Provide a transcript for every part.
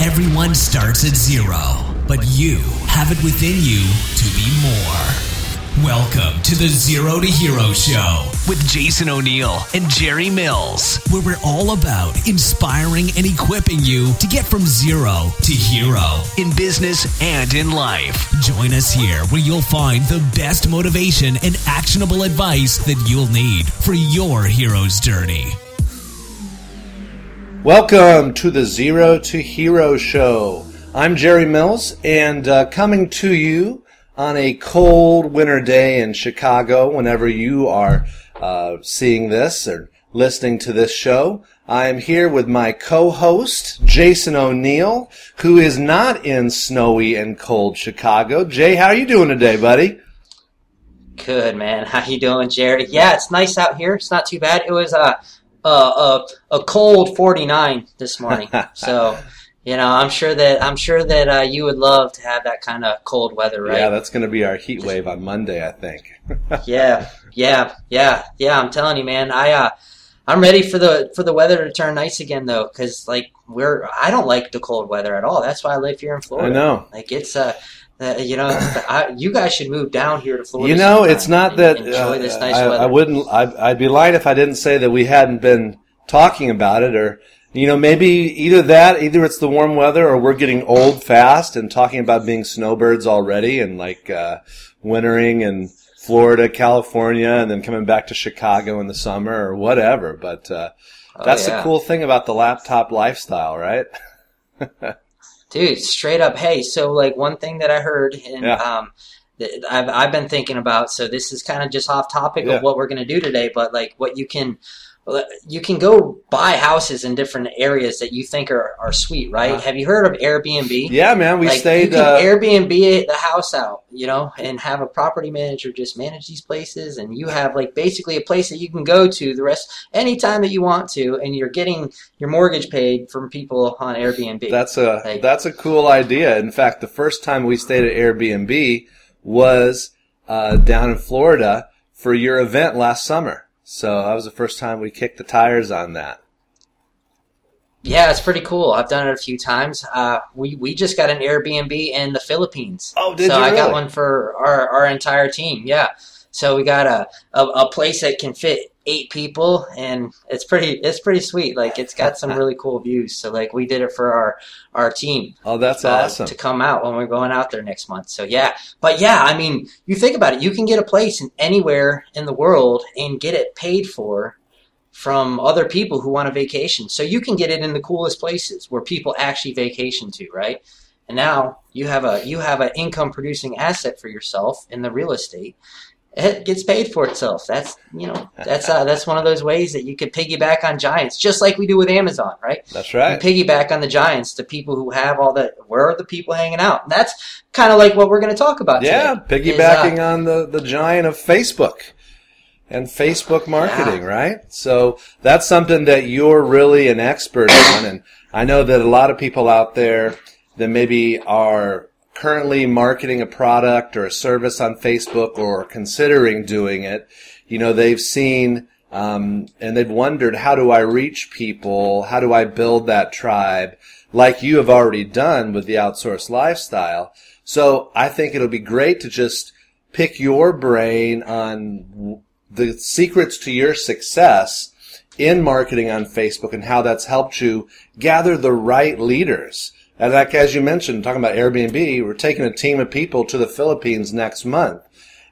Everyone starts at zero, but you have it within you to be more. Welcome to the Zero to Hero Show with Jason O'Neil and Jerry Mills, where we're all about inspiring and equipping you to get from zero to hero in business and in life. Join us here where you'll find the best motivation and actionable advice that you'll need for your hero's journey. Welcome to the Zero to Hero Show. I'm Jerry Mills, and uh, coming to you on a cold winter day in Chicago, whenever you are uh, seeing this or listening to this show, I am here with my co-host, Jason O'Neil, who is not in snowy and cold Chicago. Jay, how are you doing today, buddy? Good man. How you doing, Jerry? Yeah, it's nice out here. It's not too bad. It was uh, a a cold 49 this morning. so, you know, I'm sure that I'm sure that uh, you would love to have that kind of cold weather, right? Yeah, that's going to be our heat wave on Monday, I think. yeah, yeah, yeah, yeah. I'm telling you, man. I uh, I'm ready for the for the weather to turn nice again, though, because like we're I don't like the cold weather at all. That's why I live here in Florida. I know. Like it's uh. Uh, you know, I, you guys should move down here to Florida. You know, it's not that uh, nice I, I, wouldn't. I, I'd be lying if I didn't say that we hadn't been talking about it or you know maybe either that either it's the warm weather or we're getting old fast and talking about being snowbirds already and like uh, wintering in Florida, California, and then coming back to Chicago in the summer or whatever. But uh, oh, that's yeah. the cool thing about the laptop lifestyle, right? Dude, straight up. Hey, so like one thing that I heard and yeah. um, I've I've been thinking about. So this is kind of just off topic yeah. of what we're gonna do today, but like what you can you can go buy houses in different areas that you think are, are sweet, right? Uh, Have you heard of Airbnb? Yeah, man, we like, stayed. You can uh, Airbnb the house out, you know, and have a property manager just manage these places, and you have like basically a place that you can go to the rest anytime that you want to, and you're getting your mortgage paid from people on Airbnb. That's a like, that's a cool idea. In fact, the first time we stayed at Airbnb was uh, down in Florida for your event last summer. So that was the first time we kicked the tires on that. Yeah, it's pretty cool. I've done it a few times. Uh, we we just got an Airbnb in the Philippines. Oh, did so you? So really? I got one for our, our entire team. Yeah. So we got a, a, a place that can fit eight people, and it's pretty it's pretty sweet. Like it's got some really cool views. So like we did it for our our team. Oh, that's uh, awesome to come out when we're going out there next month. So yeah, but yeah, I mean, you think about it. You can get a place in anywhere in the world and get it paid for from other people who want a vacation. So you can get it in the coolest places where people actually vacation to, right? And now you have a you have an income producing asset for yourself in the real estate it gets paid for itself. That's you know that's uh, that's one of those ways that you could piggyback on giants, just like we do with Amazon, right? That's right. You piggyback on the giants, the people who have all the where are the people hanging out? And that's kind of like what we're going to talk about. Yeah, piggybacking is, uh, on the the giant of Facebook and Facebook marketing, yeah. right? So that's something that you're really an expert on, and I know that a lot of people out there that maybe are currently marketing a product or a service on Facebook or considering doing it, you know, they've seen um, and they've wondered how do I reach people? How do I build that tribe? Like you have already done with the outsourced lifestyle. So I think it'll be great to just pick your brain on the secrets to your success in marketing on Facebook and how that's helped you gather the right leaders and like as you mentioned, talking about Airbnb, we're taking a team of people to the Philippines next month.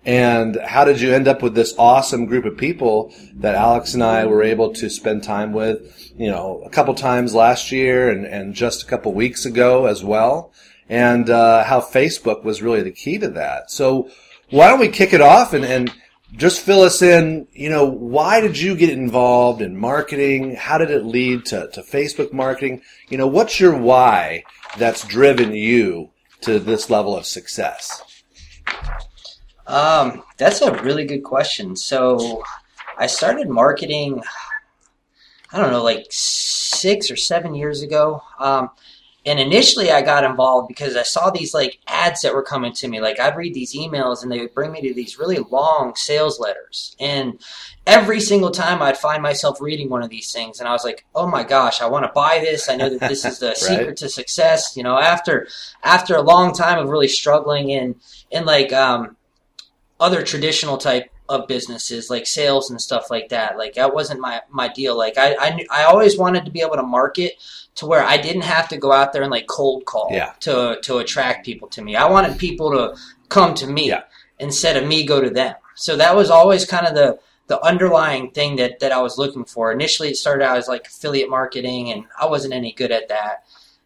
And how did you end up with this awesome group of people that Alex and I were able to spend time with, you know, a couple times last year and, and just a couple weeks ago as well? And uh, how Facebook was really the key to that. So why don't we kick it off and, and just fill us in, you know, why did you get involved in marketing? How did it lead to, to Facebook marketing? You know, what's your why that's driven you to this level of success? Um, that's a really good question. So I started marketing, I don't know, like six or seven years ago. Um, And initially, I got involved because I saw these like ads that were coming to me. Like I'd read these emails, and they would bring me to these really long sales letters. And every single time, I'd find myself reading one of these things, and I was like, "Oh my gosh, I want to buy this! I know that this is the right. secret to success." You know, after after a long time of really struggling in in like um, other traditional type of businesses like sales and stuff like that. Like that wasn't my my deal. Like i i, I always wanted to be able to market to where i didn't have to go out there and like cold call yeah. to to attract people to me. I wanted people to come to me yeah. instead of me go to them. So that was always kind of the the underlying thing that that i was looking for. Initially it started out as like affiliate marketing and i wasn't any good at that.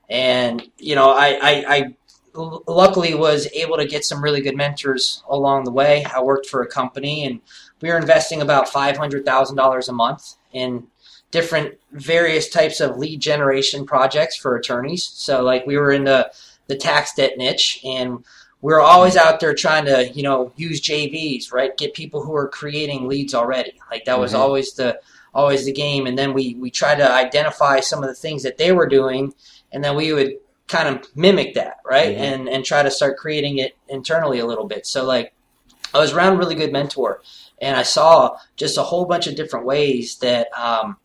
And you know i i, I luckily was able to get some really good mentors along the way. I worked for a company and we were investing about $500,000 a month in different various types of lead generation projects for attorneys. So like we were in the, the tax debt niche and we are always out there trying to, you know, use JVs, right? Get people who are creating leads already. Like that was mm-hmm. always the always the game. And then we we try to identify some of the things that they were doing and then we would kind of mimic that, right? Mm-hmm. And and try to start creating it internally a little bit. So like I was around a really good mentor and I saw just a whole bunch of different ways that um,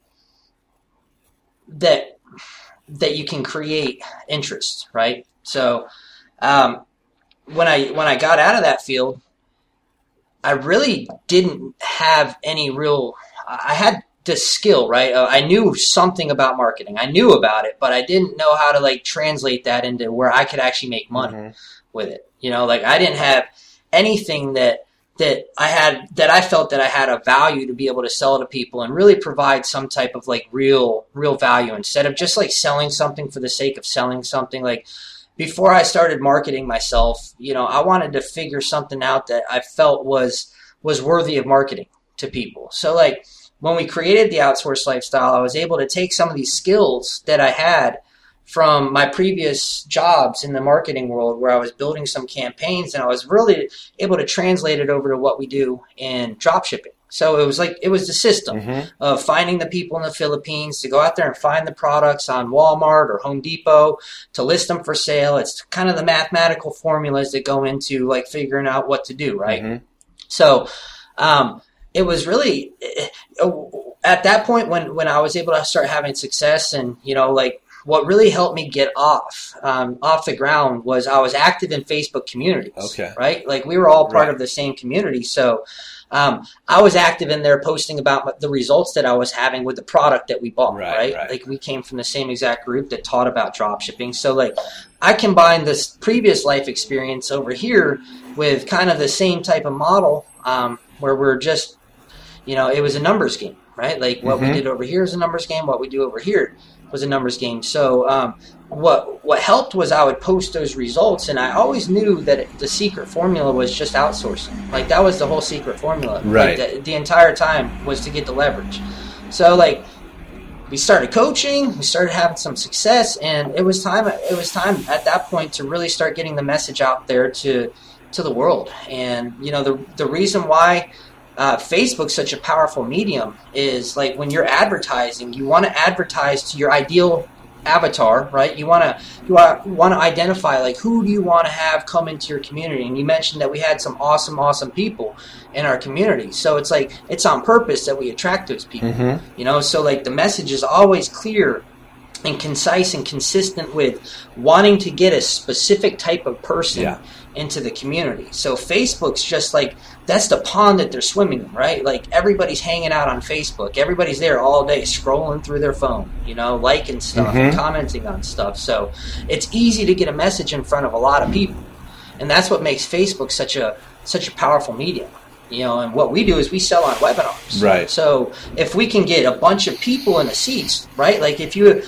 that that you can create interest, right? So um, when I when I got out of that field, I really didn't have any real. I had the skill, right? Uh, I knew something about marketing. I knew about it, but I didn't know how to like translate that into where I could actually make money mm-hmm. with it. You know, like I didn't have anything that that I had that I felt that I had a value to be able to sell to people and really provide some type of like real real value instead of just like selling something for the sake of selling something like before I started marketing myself, you know, I wanted to figure something out that I felt was was worthy of marketing to people. So like when we created the outsourced lifestyle, I was able to take some of these skills that I had from my previous jobs in the marketing world where I was building some campaigns and I was really able to translate it over to what we do in dropshipping. So it was like it was the system mm-hmm. of finding the people in the Philippines to go out there and find the products on Walmart or Home Depot to list them for sale. It's kind of the mathematical formulas that go into like figuring out what to do, right? Mm-hmm. So um, it was really uh, at that point when when I was able to start having success and you know like what really helped me get off um, off the ground was I was active in Facebook communities. Okay. Right, like we were all part right. of the same community, so. Um, I was active in there posting about the results that I was having with the product that we bought, right, right? right? Like we came from the same exact group that taught about drop shipping. So like I combined this previous life experience over here with kind of the same type of model um, where we're just you know, it was a numbers game, right? Like what mm-hmm. we did over here is a numbers game. What we do over here was a numbers game. So um, what what helped was I would post those results, and I always knew that the secret formula was just outsourcing. Like that was the whole secret formula. Right. Like, the, the entire time was to get the leverage. So like we started coaching, we started having some success, and it was time. It was time at that point to really start getting the message out there to to the world. And you know the the reason why uh, Facebook's such a powerful medium is like when you're advertising, you want to advertise to your ideal avatar, right? You want to you want to identify like who do you want to have come into your community. And you mentioned that we had some awesome, awesome people in our community. So it's like it's on purpose that we attract those people. Mm-hmm. You know, so like the message is always clear and concise and consistent with wanting to get a specific type of person yeah. into the community. So Facebook's just like that's the pond that they're swimming in, right? Like everybody's hanging out on Facebook. Everybody's there all day scrolling through their phone, you know, liking stuff, mm-hmm. commenting on stuff. So it's easy to get a message in front of a lot of people. And that's what makes Facebook such a such a powerful medium you know and what we do is we sell on webinars. Right. So if we can get a bunch of people in the seats right like if you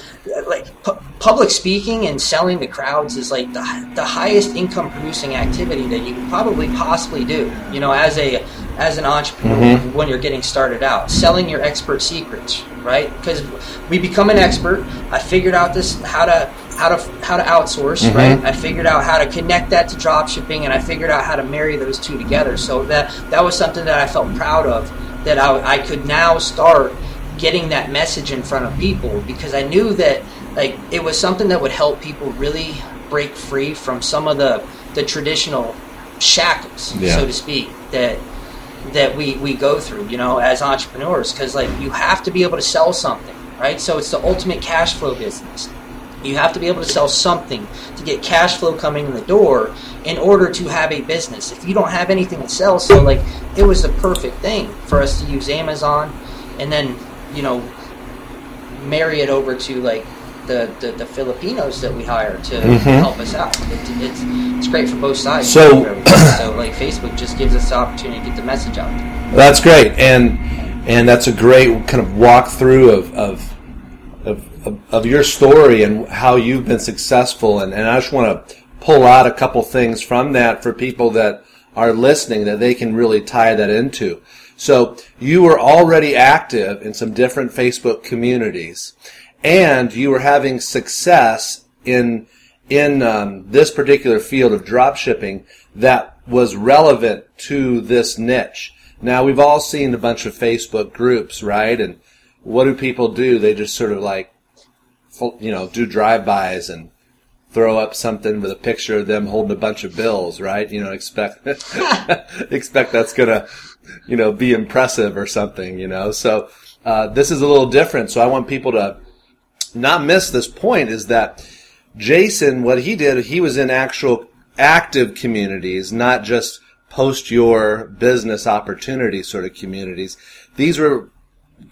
like pu- public speaking and selling to crowds is like the, the highest income producing activity that you could probably possibly do you know as a as an entrepreneur mm-hmm. when you're getting started out selling your expert secrets right? Because we become an expert. I figured out this how to how to how to outsource, mm-hmm. right? I figured out how to connect that to drop shipping, and I figured out how to marry those two together. So that that was something that I felt proud of. That I, I could now start getting that message in front of people because I knew that like it was something that would help people really break free from some of the the traditional shackles, Yeah. so to speak, that that we we go through, you know, as entrepreneurs, because like you have to be able to sell something, right? So it's the ultimate cash flow business. You have to be able to sell something to get cash flow coming in the door in order to have a business. If you don't have anything to sell, so like it was the perfect thing for us to use Amazon and then, you know, marry it over to like the, the, the Filipinos that we hire to mm-hmm. help us out. It, it's, it's great for both sides. So- so like Facebook just gives us the opportunity to get the message out there. That's great, and and that's a great kind of walkthrough of of of, your story and how you've been successful. And, and I just want to pull out a couple things from that for people that are listening that they can really tie that into. So you were already active in some different Facebook communities, and you were having success in in um, this particular field of drop shipping that was relevant to this niche. Now we've all seen a bunch of Facebook groups, right? And what do people do? They just sort of like, you know, do drive-bys and throw up something with a picture of them holding a bunch of bills, right? You know, expect expect that's gonna, you know, be impressive or something, you know. So uh, this is a little different. So I want people to not miss this point is that Jason, what he did, he was in actual active communities, not just post your business opportunity sort of communities. These were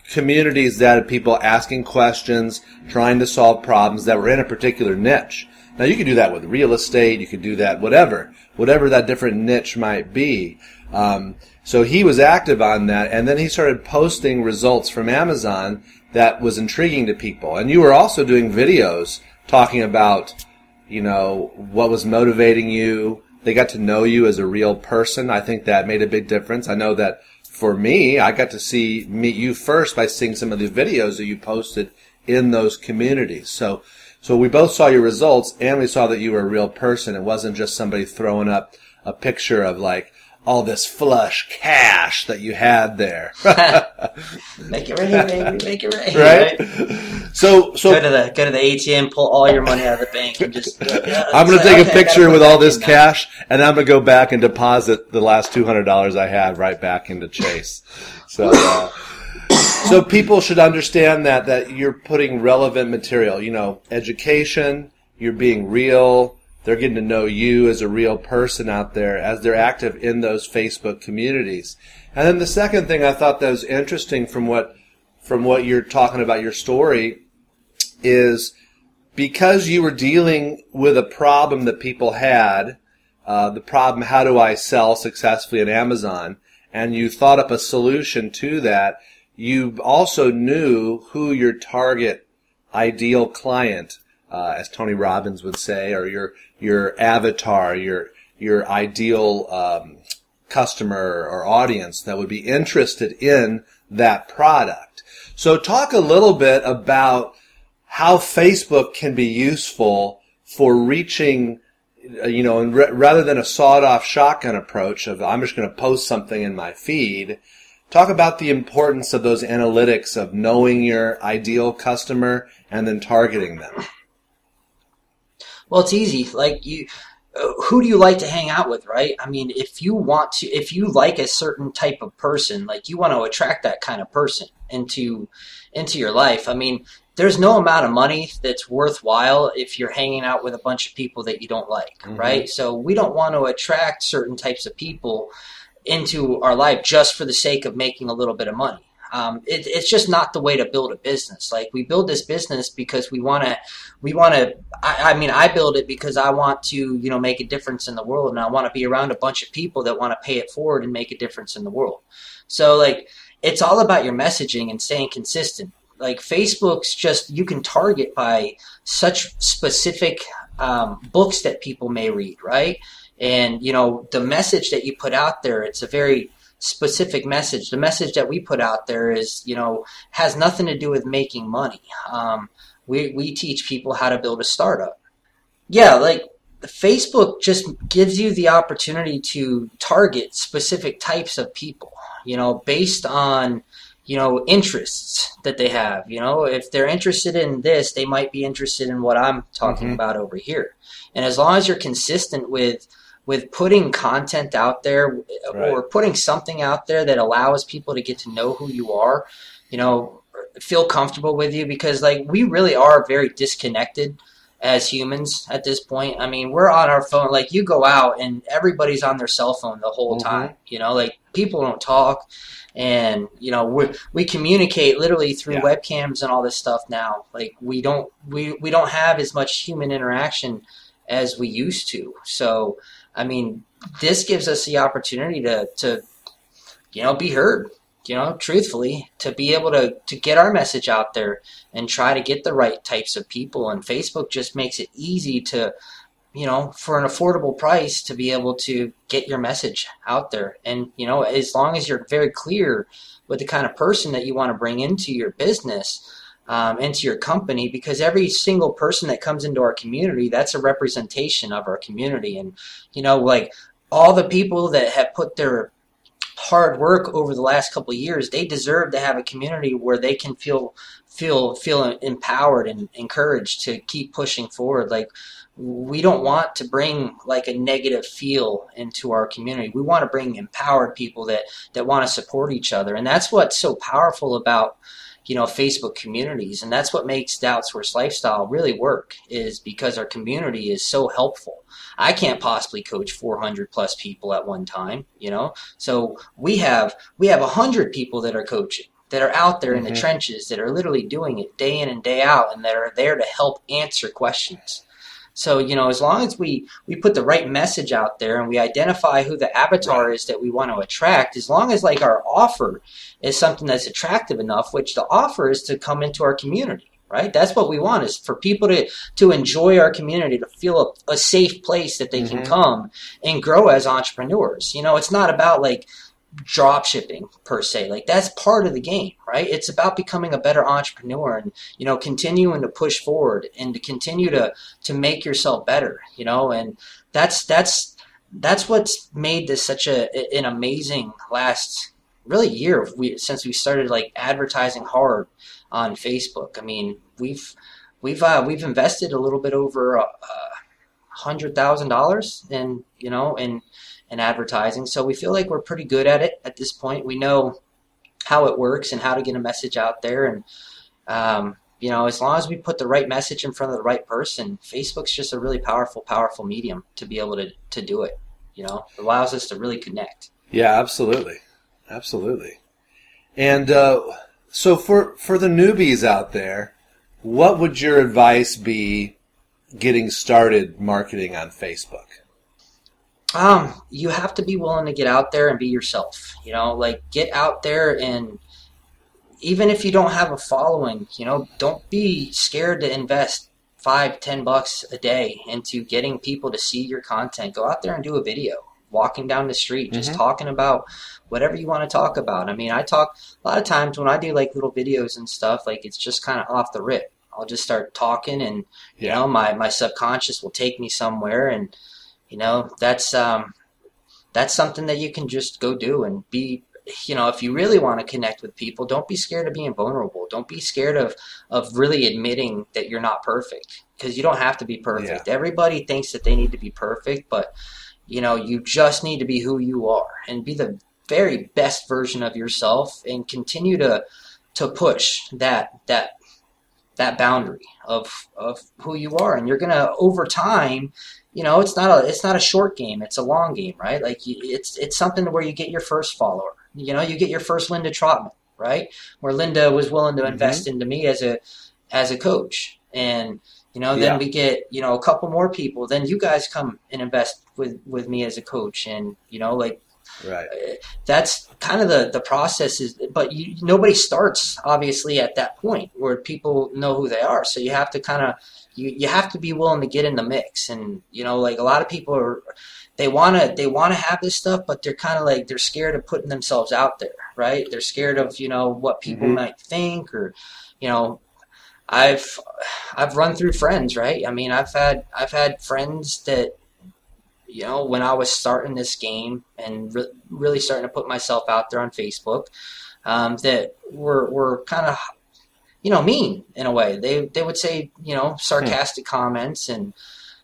communities that had people asking questions, trying to solve problems that were in a particular niche. Now you could do that with real estate, you could do that whatever, whatever that different niche might be. Um, so he was active on that, and then he started posting results from Amazon that was intriguing to people. And you were also doing videos talking about, you know, what was motivating you. They got to know you as a real person. I think that made a big difference. I know that for me, I got to see meet you first by seeing some of the videos that you posted in those communities. So, so we both saw your results and we saw that you were a real person. It wasn't just somebody throwing up a picture of like all this flush cash that you had there. Make it rain, baby. Make it rain. right? So, so Go so to the go to the ATM, pull all your money out of the bank, and just. I'm going to take a picture with all this cash and I'm going to go back and deposit the last $200 I had right back into Chase. So, uh, so people should understand that, that you're putting relevant material, you know, education, you're being real, they're getting to know you as a real person out there as they're active in those Facebook communities. And then the second thing I thought that was interesting from what, from what you're talking about your story is because you were dealing with a problem that people had, uh, the problem, how do I sell successfully at Amazon? And you thought up a solution to that. You also knew who your target ideal client, uh, as Tony Robbins would say, or your, your avatar, your, your ideal, um, customer or audience that would be interested in that product. So talk a little bit about how Facebook can be useful for reaching, uh, you know, and r- rather than a sawed-off shotgun approach of I'm just going to post something in my feed. Talk about the importance of those analytics of knowing your ideal customer and then targeting them. Well, it's easy. Like you, uh, who do you like to hang out with, right? I mean, if you want to, if you like a certain type of person, like you want to attract that kind of person into into your life. I mean, there's no amount of money that's worthwhile if you're hanging out with a bunch of people that you don't like, Mhm. right? So we don't want to attract certain types of people into our life just for the sake of making a little bit of money. Um, it, it's just not the way to build a business. Like we build this business because we want to, we want to. I, I mean, I build it because I want to, you know, make a difference in the world, and I want to be around a bunch of people that want to pay it forward and make a difference in the world. So, like, it's all about your messaging and staying consistent. Like Facebook's just you can target by such specific um, books that people may read, right? And you know the message that you put out there, it's a very specific message. The message that we put out there is, you know, has nothing to do with making money. Um, we we teach people how to build a startup. Yeah, like Facebook just gives you the opportunity to target specific types of people. You know, based on you know interests that they have you know if they're interested in this they might be interested in what i'm talking mm-hmm. about over here and as long as you're consistent with with putting content out there right. or putting something out there that allows people to get to know who you are you know feel comfortable with you because like we really are very disconnected as humans at this point. I mean, we're on our phone. Like you go out and everybody's on their cell phone the whole mm-hmm. time. You know, like people don't talk, and you know we we communicate literally through yeah. webcams and all this stuff now. Like we don't we we don't have as much human interaction as we used to. So I mean, this gives us the opportunity to to you know be heard you know, truthfully, to be able to, to get our message out there and try to get the right types of people. And Facebook just makes it easy to, you know, for an affordable price to be able to get your message out there. And, you know, as long as you're very clear with the kind of person that you want to bring into your business, um, into your company, because every single person that comes into our community, that's a representation of our community. And, you know, like all the people that have put their hard work over the last couple years, they deserve to have a community where they can feel feel feel empowered and encouraged to keep pushing forward. Like we don't want to bring like a negative feel into our community. We want to bring empowered people that that want to support each other, and that's what's so powerful about you know Facebook communities, and that's what makes the outsource lifestyle really work. Is because our community is so helpful. I can't possibly coach 400 plus people at one time, you know. So we have we have 100 people that are coaching that are out there in mm-hmm. the trenches that are literally doing it day in and day out and that are there to help answer questions. So, you know, as long as we, we put the right message out there and we identify who the avatar is that we want to attract, as long as like our offer is something that's attractive enough, which the offer is to come into our community right? That's what we want is for people to to enjoy our community to feel a, a safe place that they mm-hmm. can come and grow as entrepreneurs. You know it's not about like drop shipping per se. Like that's part of the game right? It's about becoming a better entrepreneur and you know continuing to push forward and to continue to to make yourself better you know? And that's that's that's what's made this such a an amazing last really year. We, since we started like advertising hard on Facebook. I mean, we've we've uh, we've invested a little bit over a uh, hundred thousand dollars in you know in in advertising, so we feel like we're pretty good at it at this point. We know how it works and how to get a message out there, and um, you know, as long as we put the right message in front of the right person, Facebook's just a really powerful, powerful medium to be able to to do it. You know, it allows us to really connect. Yeah, absolutely, absolutely. And uh, so for for the newbies out there, what would your advice be getting started marketing on Facebook? Um, you have to be willing to get out there and be yourself. You know, like get out there and even if you don't have a following, you know, don't be scared to invest five, ten bucks a day into getting people to see your content. Go out there and do a video walking down the street, just mm-hmm. talking about whatever you want to talk about. I mean, I talk a lot of times when I do like little videos and stuff, like it's just kind of off the rip. I'll just start talking and, you know, my, my subconscious will take me somewhere. And, you know, that's, um, that's something that you can just go do and be, you know, if you really want to connect with people, don't be scared of being vulnerable. Don't be scared of, of really admitting that you're not perfect because you don't have to be perfect. Yeah. Everybody thinks that they need to be perfect, but you know, you just need to be who you are and be the very best version of yourself and continue to to push that that that boundary of of who you are and you're gonna over time you know it's not a it's not a short game it's a long game right like it's it's something where you get your first follower you know you get your first linda trotman right where linda was willing to mm-hmm. invest into me as a as a coach and you know, then yeah. we get, you know, a couple more people. Then you guys come and invest with, with me as a coach. And, you know, like, right. Uh, that's kind of the, the process is, but you, nobody starts obviously at that point where people know who they are. So you have to kind of, you, you have to be willing to get in the mix. And, you know, like a lot of people are, they want to, they want to have this stuff, but they're kind of like, they're scared of putting themselves out there, right? They're scared of, you know, what people mm-hmm. might think or, you know, I've I've run through friends, right? I mean, I've had I've had friends that you know when I was starting this game and re- really starting to put myself out there on Facebook. um, that were were kind of you know mean in a way. They they would say you know sarcastic hmm. comments and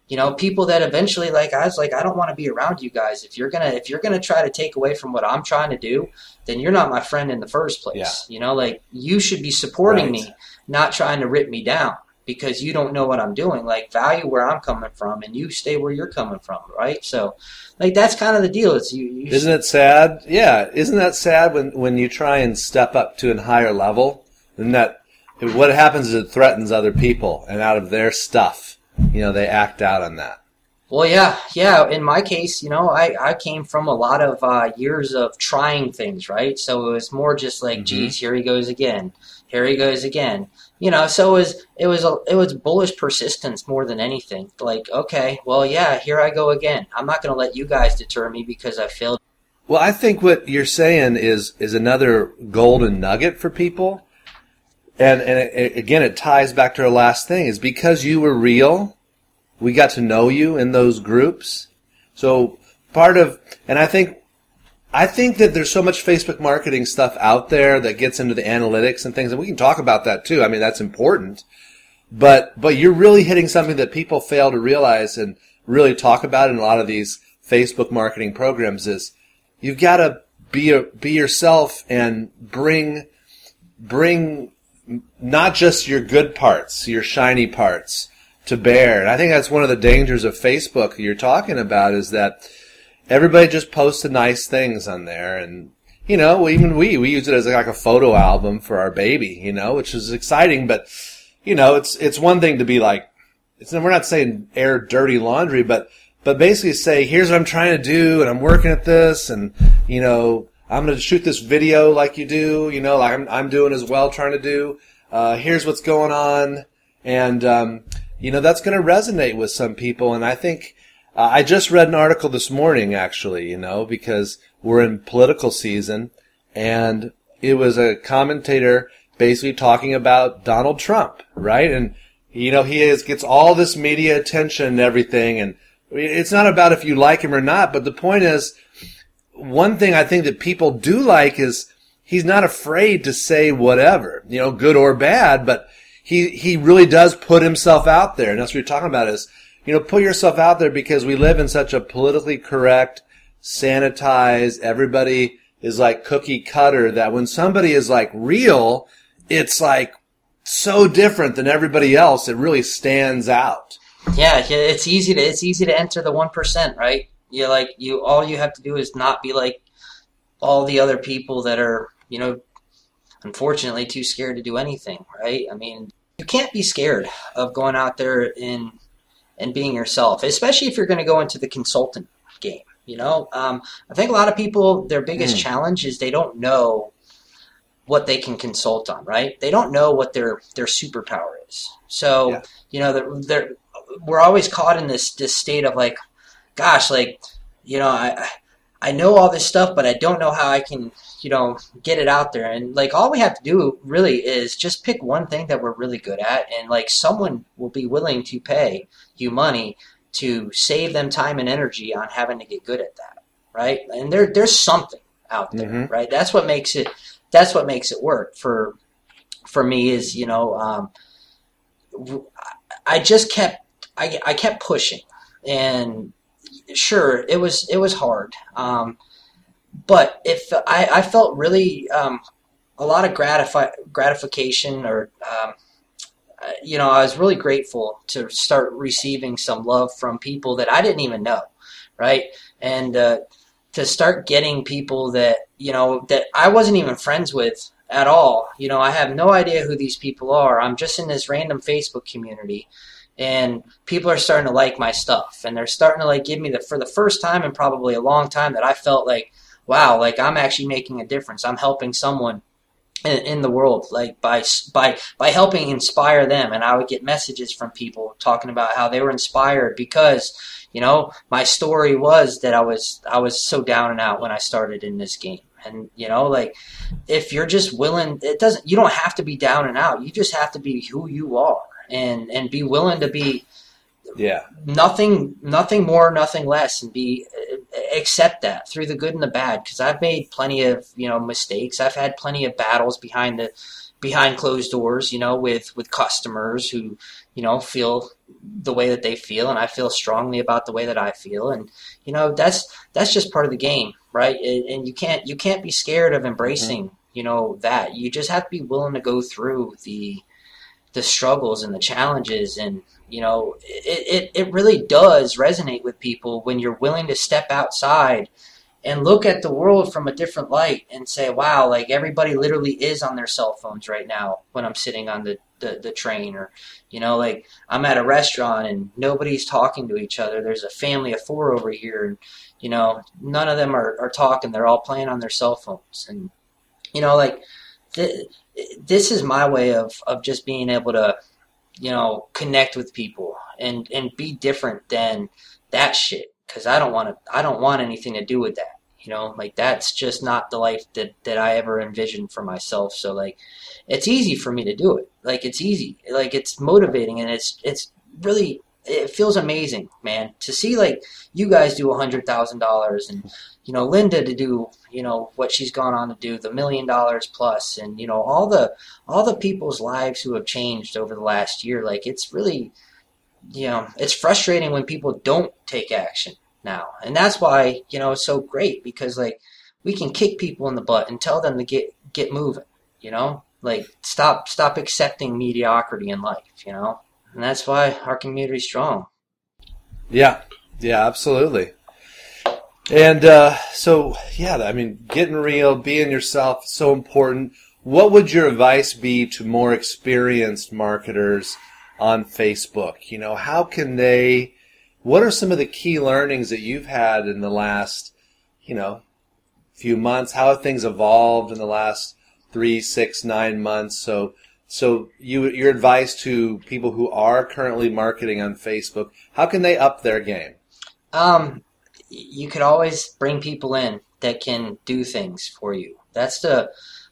you know people that eventually like I was like I don't want to be around you guys if you're gonna if you're gonna try to take away from what I'm trying to do then you're not my friend in the first place. Yeah. You know like you should be supporting right. me, not trying to rip me down because you don't know what I'm doing. Like value where I'm coming from, and you stay where you're coming from, right? So, like that's kind of the deal. It's you. you isn't it sad? Yeah, isn't that sad when when you try and step up to a higher level? And that what happens is it threatens other people, and out of their stuff, you know, they act out on that. Well, yeah, yeah. In my case, you know, I, I came from a lot of uh, years of trying things, right? So it was more just like, mm-hmm. geez, here he goes again. Here he goes again you know, so it was it was a, it was bullish persistence more than anything. Like, okay, well, yeah, here I go again. I'm not going to let you guys deter me because I failed. Well, I think what you're saying is is another golden nugget for people, and and it, again, it ties back to our last thing is because you were real, we got to know you in those groups. So part of, and I think I think that there's so much Facebook marketing stuff out there that gets into the analytics and things, and we can talk about that too. I mean, that's important. But, but you're really hitting something that people fail to realize and really talk about in a lot of these Facebook marketing programs is you've got to be, a, be yourself and bring, bring not just your good parts, your shiny parts to bear. And I think that's one of the dangers of Facebook you're talking about is that everybody just posts nice things on there and you know even we we use it as like a photo album for our baby you know which is exciting but you know it's it's one thing to be like it's we're not saying air dirty laundry but but basically say here's what i'm trying to do and i'm working at this and you know i'm going to shoot this video like you do you know like i'm, I'm doing as well trying to do. Uh, here's what's going on. And um, you know that's going to resonate with some people. And i think uh, I just read an article this morning, actually, you know, because we're in political season, and it was a commentator basically talking about Donald Trump, right? And you know, he is, gets all this media attention and everything, and it's not about if you like him or not, but the point is, one thing I think that people do like is he's not afraid to say whatever, you know, good or bad, but he, he really does put himself out there. And that's what you're talking about is you know, put yourself out there because we live in such a politically correct, sanitized, everybody is like cookie cutter that when somebody is like real, it's like so different than everybody else. It really stands out. Yeah, it's easy to it's easy to enter the one percent, right? You like you all you have to do is not be like all the other people that are, you know, unfortunately too scared to do anything, right? I mean, you can't be scared of going out there in and being yourself, especially if you're going to go into the consultant game. You know, um, I think a lot of people their biggest mm. challenge is they don't know what they can consult on. Right? They don't know what their their superpower is. So yeah. you know, they're, they're, we're always caught in this this state of like, gosh, like you know, I I know all this stuff, but I don't know how I can, you know, get it out there. And like all we have to do really is just pick one thing that we're really good at, and like someone will be willing to pay you money to save them time and energy on having to get good at that, right? And there there's something out there, mm-hmm. right? That's what makes it that's what makes it work for for me is you know um, I just kept I, I kept pushing and sure, it was it was hard, um, but if I, I felt really um, a lot of gratify, gratification, or um, uh, you know, I was really grateful to start receiving some love from people that I didn't even know, right, and uh, to start getting people that you know that I wasn't even friends with at all. You know, I have no idea who these people are. I'm just in this random Facebook community and people are starting to like my stuff. And they're starting to like give me the for the first time in probably a long time that I felt like wow like I'm actually making a difference. I'm helping someone in, in, the world like by by by helping inspire them. And I would get messages from people talking about how they were inspired because you know my story was that I was I was so down and out when I started in this game. And you know like if you're just willing it doesn't you don't have to be down and out. You just have to be who you are and and be willing to be yeah nothing nothing more nothing less and be accept that through the good and the bad because I've made plenty of you know mistakes. I've had plenty of battles behind the behind closed doors, you know, with with customers who you know feel the way that they feel, and I feel strongly about the way that I feel, and you know that's that's just part of the game, right? And, and you can't you can't be scared of embracing mm-hmm. you know that. You just have to be willing to go through the the struggles and the challenges and you know it, it, it really does resonate with people when you're willing to step outside and look at the world from a different light and say wow like everybody literally is on their cell phones right now when i'm sitting on the, the, the train or you know like i'm at a restaurant and nobody's talking to each other. There's a family of four over here and you know none of them are, are talking. They're all playing on their cell phones. And you know like th- this is my way of of just being able to you know connect with people and and be different than that shit. Because I don't want to I don't want anything to do with that you know? Like that's just not the life that that I ever envisioned for myself. So like it's easy for me to do it. Like it's easy. Like it's motivating and it's it's really it feels amazing man. To see like you guys do a hundred thousand dollars and you know Linda to do you know what she's gone on to do the million dollars plus and you know all the all the people's lives who have changed over the last year. Like it's really you know it's frustrating when people don't take action now. And that's why you know it's so great because like we can kick people in the butt and tell them to get get moving you know? Like stop stop accepting mediocrity in life you know? And that's why our community's strong. Yeah. Yeah absolutely and uh, so, yeah, I mean, getting real, being yourself, so important. What would your advice be to more experienced marketers on Facebook? You know, how can they? What are some of the key learnings that you've had in the last, you know, few months? How have things evolved in the last three, six, nine months? So, so you, your advice to people who are currently marketing on Facebook, how can they up their game? Um, you could always bring people in that can do things for you. That's the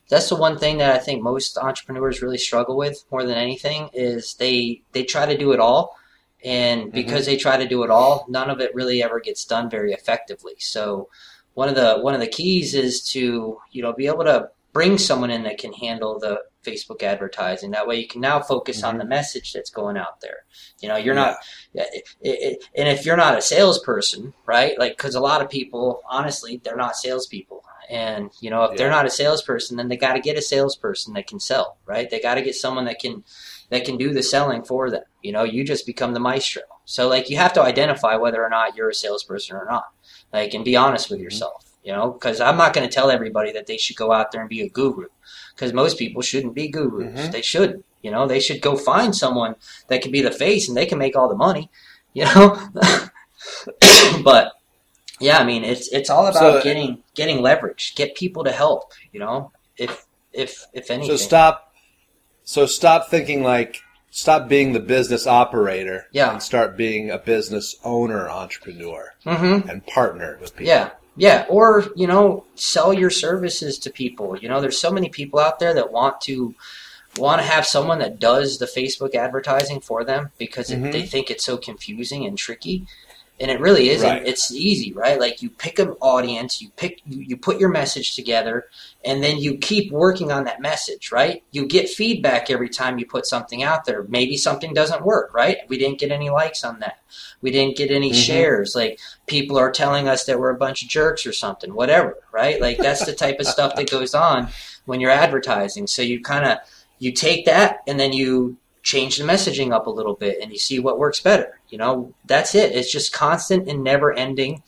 that's the one thing that I think most entrepreneurs really struggle with more than anything is they they try to do it all and mm-hmm. because mm-hmm. they try to do it all none of it really ever gets done very effectively so one of the one of the keys is to you know be able to bring someone in that can handle the Facebook advertising. That way you can now focus mm-hmm. on the message that's going out there. You know, you're yeah. not, it, it, and if you're not a salesperson, right? Like, cause a lot of people, honestly, they're not salespeople. And, you know, if yeah. they're not a salesperson, then they got to get a salesperson that can sell, right? They got to get someone that can, that can do the selling for them. You know, you just become the maestro. So like you have to identify whether or not you're a salesperson or not. Like, and be honest with mm-hmm. yourself you know, because I'm not going to tell everybody that they should go out there and be a guru, because most people shouldn't be gurus. Mm-hmm. They shouldn't. You know, they should go find someone that can be the face and they can make all the money. You know, but yeah, I mean, it's it's all about so, getting getting leverage, get people to help. You know, if if if anything. So stop. So stop thinking like stop being the business operator yeah. and start being a business owner entrepreneur mm-hmm. and partner with people. Yeah, yeah, or you know, sell your services to people. You know, there's so many people out there that want to want to have someone that does the Facebook advertising for them because mm-hmm. it, they think it's so confusing and tricky and it really isn't. Right. It's easy, right? Like you pick an audience, you pick, you, you put your message together, and then you keep working on that message, right? You get feedback every time you put something out there. Maybe something doesn't work, right? We didn't get any likes on that. We didn't get any mm-hmm. shares. Like people are telling us that we're a bunch of jerks or something, whatever, right? Like that's the type of stuff that goes on when you're advertising. So you kind of you take that and then you change the messaging up a little bit and you see what works better. You know, that's it. It's just constant and never ending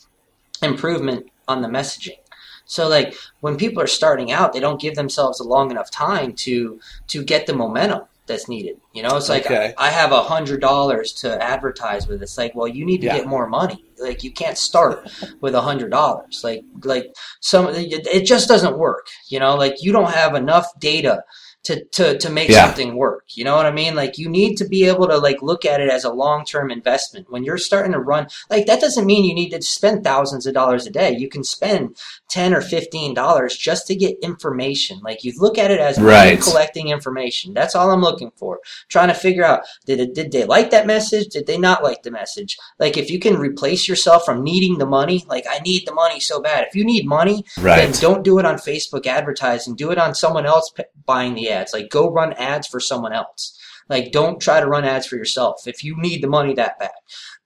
improvement on the messaging. So like when people are starting out, they don't give themselves a long enough time to to get the momentum that's needed. You know, it's like okay. I, I, have a hundred dollars to advertise with. It's like, well, you need to yeah. get more money. Like you can't start with a hundred dollars. Like like some it just doesn't work. You know, like you don't have enough data to to to make Yeah. something work. You know what I mean? Like you need to be able to like look at it as a long term investment. When you're starting to run, like that doesn't mean you need to spend thousands of dollars a day. You can spend ten or fifteen dollars just to get information. Like you look at it as Right. Collecting information. That's all I'm looking for. Trying to figure out did it did they like that message? Did they not like the message? Like if you can replace yourself from needing the money, like I need the money so bad. If you need money, then don't do it on Facebook advertising. Do it on someone else p- buying the ads. Like go run ads for someone else. Like don't try to run ads for yourself. If you need the money that bad,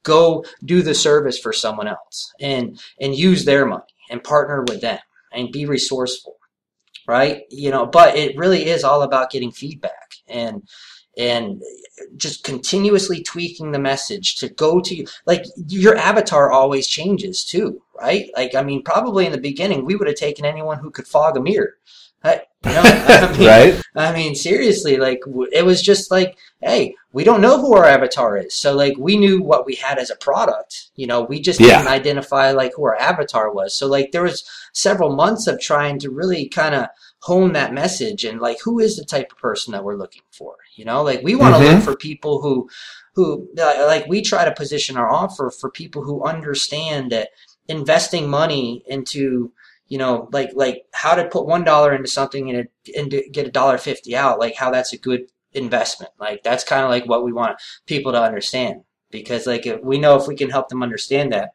go do the service for someone else and and use their money and partner with them and be resourceful. Right? You know, but it really is all about getting feedback and and just continuously tweaking the message to go to like your avatar always changes too right like i mean probably in the beginning we would have taken anyone who could fog a mirror I, you know, I mean, right? I mean, seriously, like it was just like, hey, we don't know who our avatar is, so like we knew what we had as a product. You know, we just Yeah. didn't identify like who our avatar was. So like there was several months of trying to really kind of hone that message and like who is the type of person that we're looking for. You know, like we want to Mhm. look for people who who like we try to position our offer for people who understand that investing money into you know like like how to put one dollar into something and, it, and get a dollar fifty out like how that's a good investment. Like that's kind of like what we want people to understand because like if we know if we can help them understand that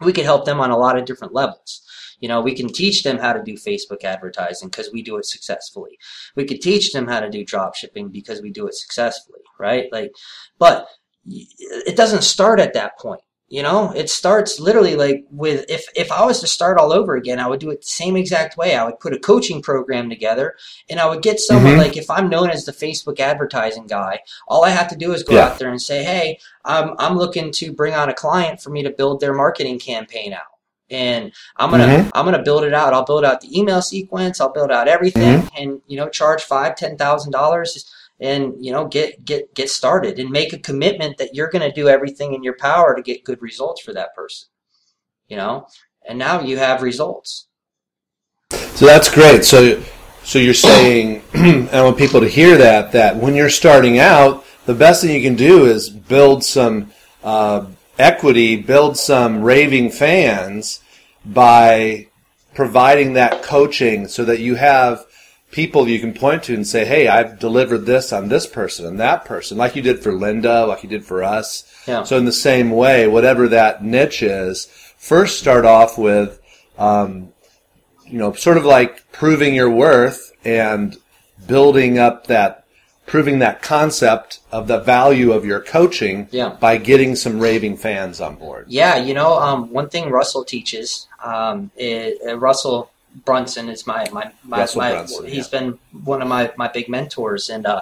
we can help them on a lot of different levels. You know we can teach them how to do facebook advertising because we do it successfully. We could teach them how to do drop shipping because we do it successfully right? Like but it doesn't start at that point you know it starts literally like with if if i was to start all over again i would do it the same exact way i would put a coaching program together and i would get someone Mhm. like if i'm known as the facebook advertising guy all i have to do is go Yeah. out there and say hey i'm i'm looking to bring on a client for me to build their marketing campaign out and i'm gonna Mhm. i'm gonna build it out i'll build out the email sequence i'll build out everything Mm-hmm. and you know charge five ten thousand dollars and you know get get get started and make a commitment that you're going to do everything in your power to get good results for that person you know and now you have results So that's great. So, so you're saying, I want people to hear that that when you're starting out, the best thing you can do is build some uh, equity, build some raving fans by providing that coaching, so that you have people you can point to and say, "Hey, I've delivered this on this person and that person," like you did for Linda, like you did for us. yeah So in the same way, whatever that niche is, first start off with, um, you know, sort of like proving your worth and building up that, proving that concept of the value of your coaching Yeah. by getting some raving fans on board. yeah you know um, one thing russell teaches um, is, uh, russell brunson is my my, my, Russell my Brunson, he's been one of my my big mentors and uh,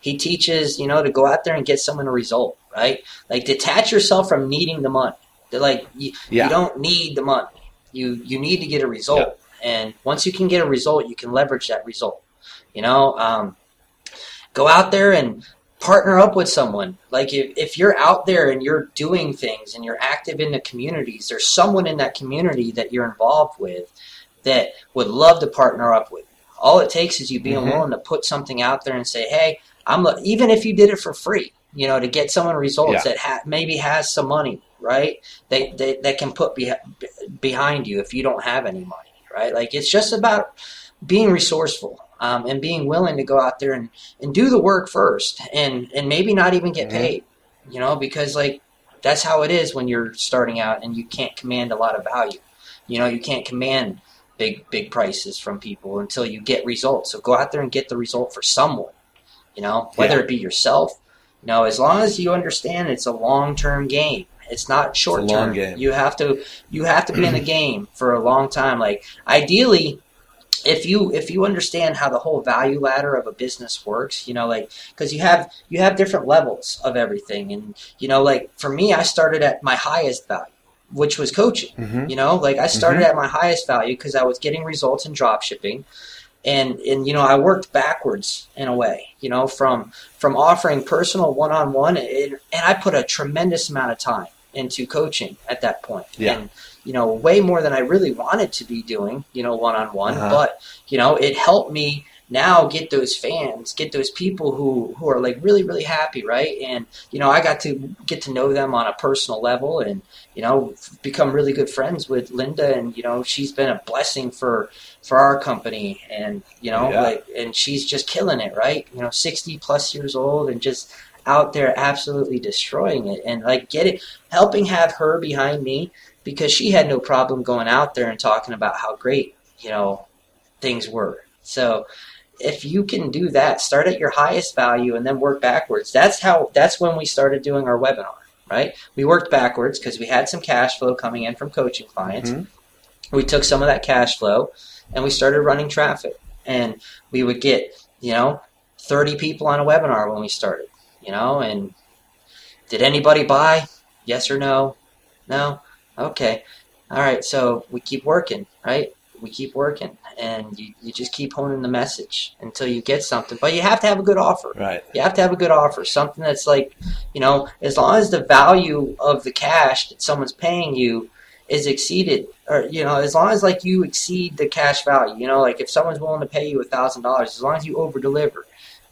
he teaches you know to go out there and get someone a result right? Like detach yourself from needing the money. They're like you, Yeah. you don't need the money. You you need to get a result. And once you can get a result you can leverage that result you know? Um, go out there and partner up with someone. Like if, if you're out there and you're doing things and you're active in the communities there's someone in that community that you're involved with that would love to partner up with all it takes is you being Mhm. willing to put something out there and say hey i'm lo- even if you did it for free you know to get someone results Yeah. that ha- maybe has some money right they, they that can put be- behind you if you don't have any money right like it's just about being resourceful um, and being willing to go out there and, and do the work first and and maybe not even get Mhm. paid you know because like that's how it is when you're starting out and you can't command a lot of value you know you can't command big big prices from people until you get results. So go out there and get the result for someone you know whether Yeah. it be yourself. You know as long as you understand it's a long-term game it's not short long term game. you have to you have to be in the game for a long time. Like ideally if you if you understand how the whole value ladder of a business works you know like because you have you have different levels of everything. And you know like for me i started at my highest value which was coaching Mhm. you know like i started at my highest value because i was getting results in drop shipping and and you know i worked backwards in a way you know from from offering personal one-on-one and, and i put a tremendous amount of time into coaching at that point Yeah. and you know way more than i really wanted to be doing you know one-on-one Uh-huh. but you know it helped me now get those fans, get those people who who are like really really happy, right? And you know, I got to get to know them on a personal level, and you know, become really good friends with Linda, and you know, she's been a blessing for for our company, and you know, Yeah. like, and she's just killing it, right? You know, sixty plus years old, and just out there absolutely destroying it, and like get it, helping have her behind me because she had no problem going out there and talking about how great you know things were. So if you can do that, start at your highest value and then work backwards. That's how that's when we started doing our webinar, right? We worked backwards because we had some cash flow coming in from coaching clients. Mhm. We took some of that cash flow and we started running traffic. And we would get, you know, 30 people on a webinar when we started, you know, and did anybody buy? Yes or no? No? Okay. All right, so we keep working, right? We keep working, and you, you just keep honing the message until you get something. But you have to have a good offer. Right. You have to have a good offer, something that's like, you know, as long as the value of the cash that someone's paying you is exceeded, or you know, as long as like you exceed the cash value, you know, like if someone's willing to pay you a thousand dollars, as long as you over deliver,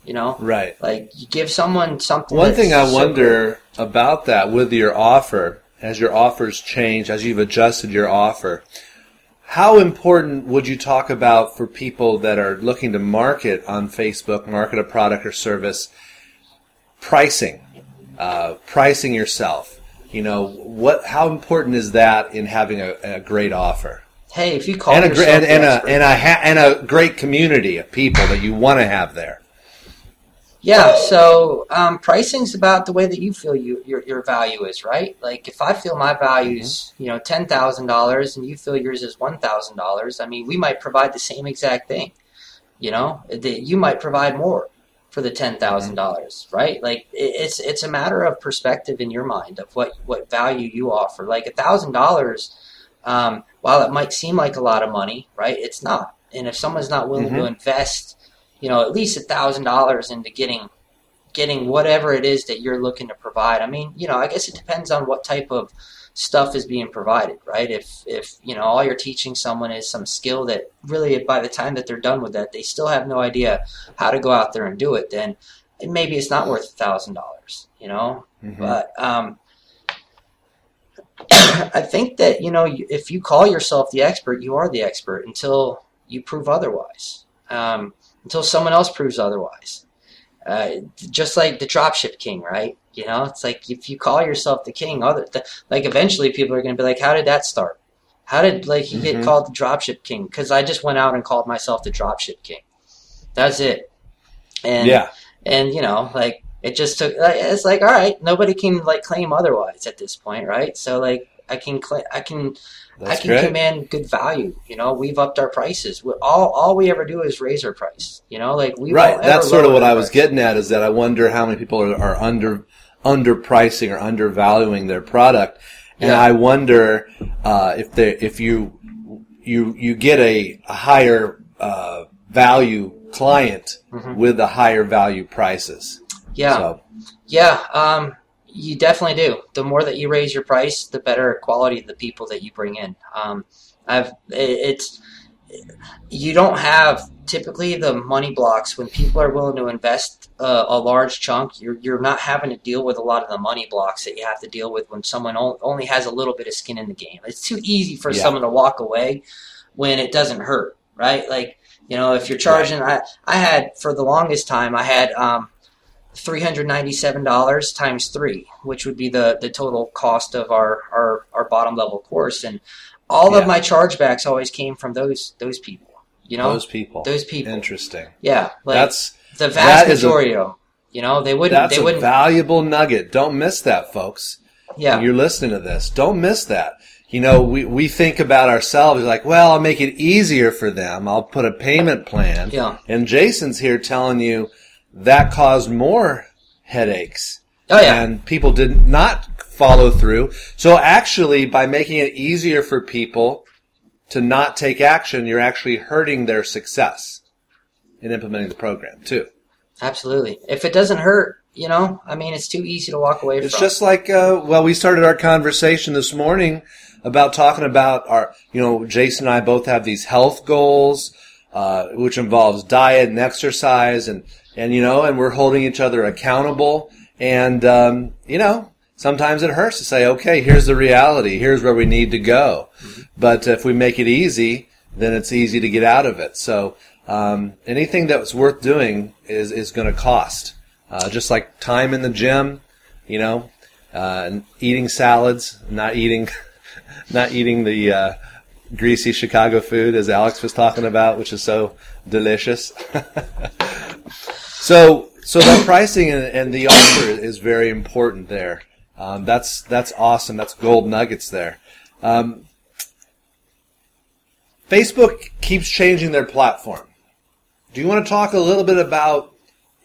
you know, Right. like you give someone something. One thing I so wonder about that with your offer, as your offers change, as you've adjusted your offer, how important would you talk about for people that are looking to market on Facebook, market a product or service, pricing, uh, pricing yourself? You know, what? How important is that in having a, a great offer Hey, if you call and a, and, and a and a and a great community of people that you want to have there? Yeah, so um, pricing's about the way that you feel you, your your value is, right? Like if I feel my value's you know ten thousand dollars and you feel yours is one thousand dollars, I mean we might provide the same exact thing. You know, The- you might provide more for the ten thousand dollars, right? Like it, it's it's a matter of perspective in your mind of what what value you offer. Like a thousand dollars, um, while it might seem like a lot of money, right? It's not. And if someone's not willing to invest you know, at least a thousand dollars into getting getting whatever it is that you're looking to provide. I mean, you know, I guess it depends on what type of stuff is being provided, right? If if you know all you're teaching someone is some skill that really by the time that they're done with that, they still have no idea how to go out there and do it, then maybe it's not worth a thousand dollars, you know. Mhm. But um, I think that you know if you call yourself the expert, you are the expert until you prove otherwise. Um, until someone else proves otherwise. Uh, just like the dropship king, right? You know, it's like if you call yourself the king, other the, like eventually people are going to be like, "How did that start? How did like you Mhm. get called the dropship king?" Because I just went out and called myself the dropship king. That's it. And yeah. and you know like it just took it's like all right nobody can like claim otherwise at this point right so like i can cl- i can That's i can great. command good value you know we've upped our prices we all all we ever do is raise our price you know like we right. That's sort of what I was price. getting at. Is that I wonder how many people are, are under underpricing or undervaluing their product, and Yeah. I wonder uh, if they if you you you get a, a higher uh, value client Mhm. with the higher value prices. yeah So, yeah um you definitely do. The more that you raise your price the better quality of the people that you bring in. Um i've it, it's you don't have typically the money blocks when people are willing to invest uh, a large chunk you're, you're not having to deal with a lot of the money blocks that you have to deal with when someone only has a little bit of skin in the game. It's too easy for Yeah. someone to walk away when it doesn't hurt right? Like you know if you're charging i i had for the longest time i had um $397 times three which would be the the total cost of our our, our bottom level course and all Yeah. of my chargebacks always came from those those people you know those people. those people Interesting. yeah like that's the vast a- majority of you know they wouldn't that's they a wouldn't valuable nugget. Don't miss that, folks. yeah You're listening to this. Don't miss that. You know, we, we think about ourselves like, well, I'll make it easier for them. I'll put a payment plan. Yeah. And Jason's here telling you that caused more headaches. oh yeah And people did not follow through. So actually, by making it easier for people to not take action, you're actually hurting their success in implementing the program too. absolutely if it doesn't hurt you know i mean it's too easy to walk away It's from just like, uh, well, we started our conversation this morning about talking about our, you know, Jason and I both have these health goals. Uh, which involves diet and exercise and, and, you know, and we're holding each other accountable. And, um, you know, sometimes it hurts to say, okay, here's the reality. Here's where we need to go. Mm-hmm. But if we make it easy, then it's easy to get out of it. So, um, anything that's worth doing is, is going to cost. Uh, just like time in the gym, you know, uh, eating salads, not eating, not eating the, uh, greasy Chicago food as Alex was talking about, which is so delicious. so, so that pricing and, and, the offer is very important there. Um, that's that's awesome. That's gold nuggets there. Um, Facebook keeps changing their platform. Do you want to talk a little bit about,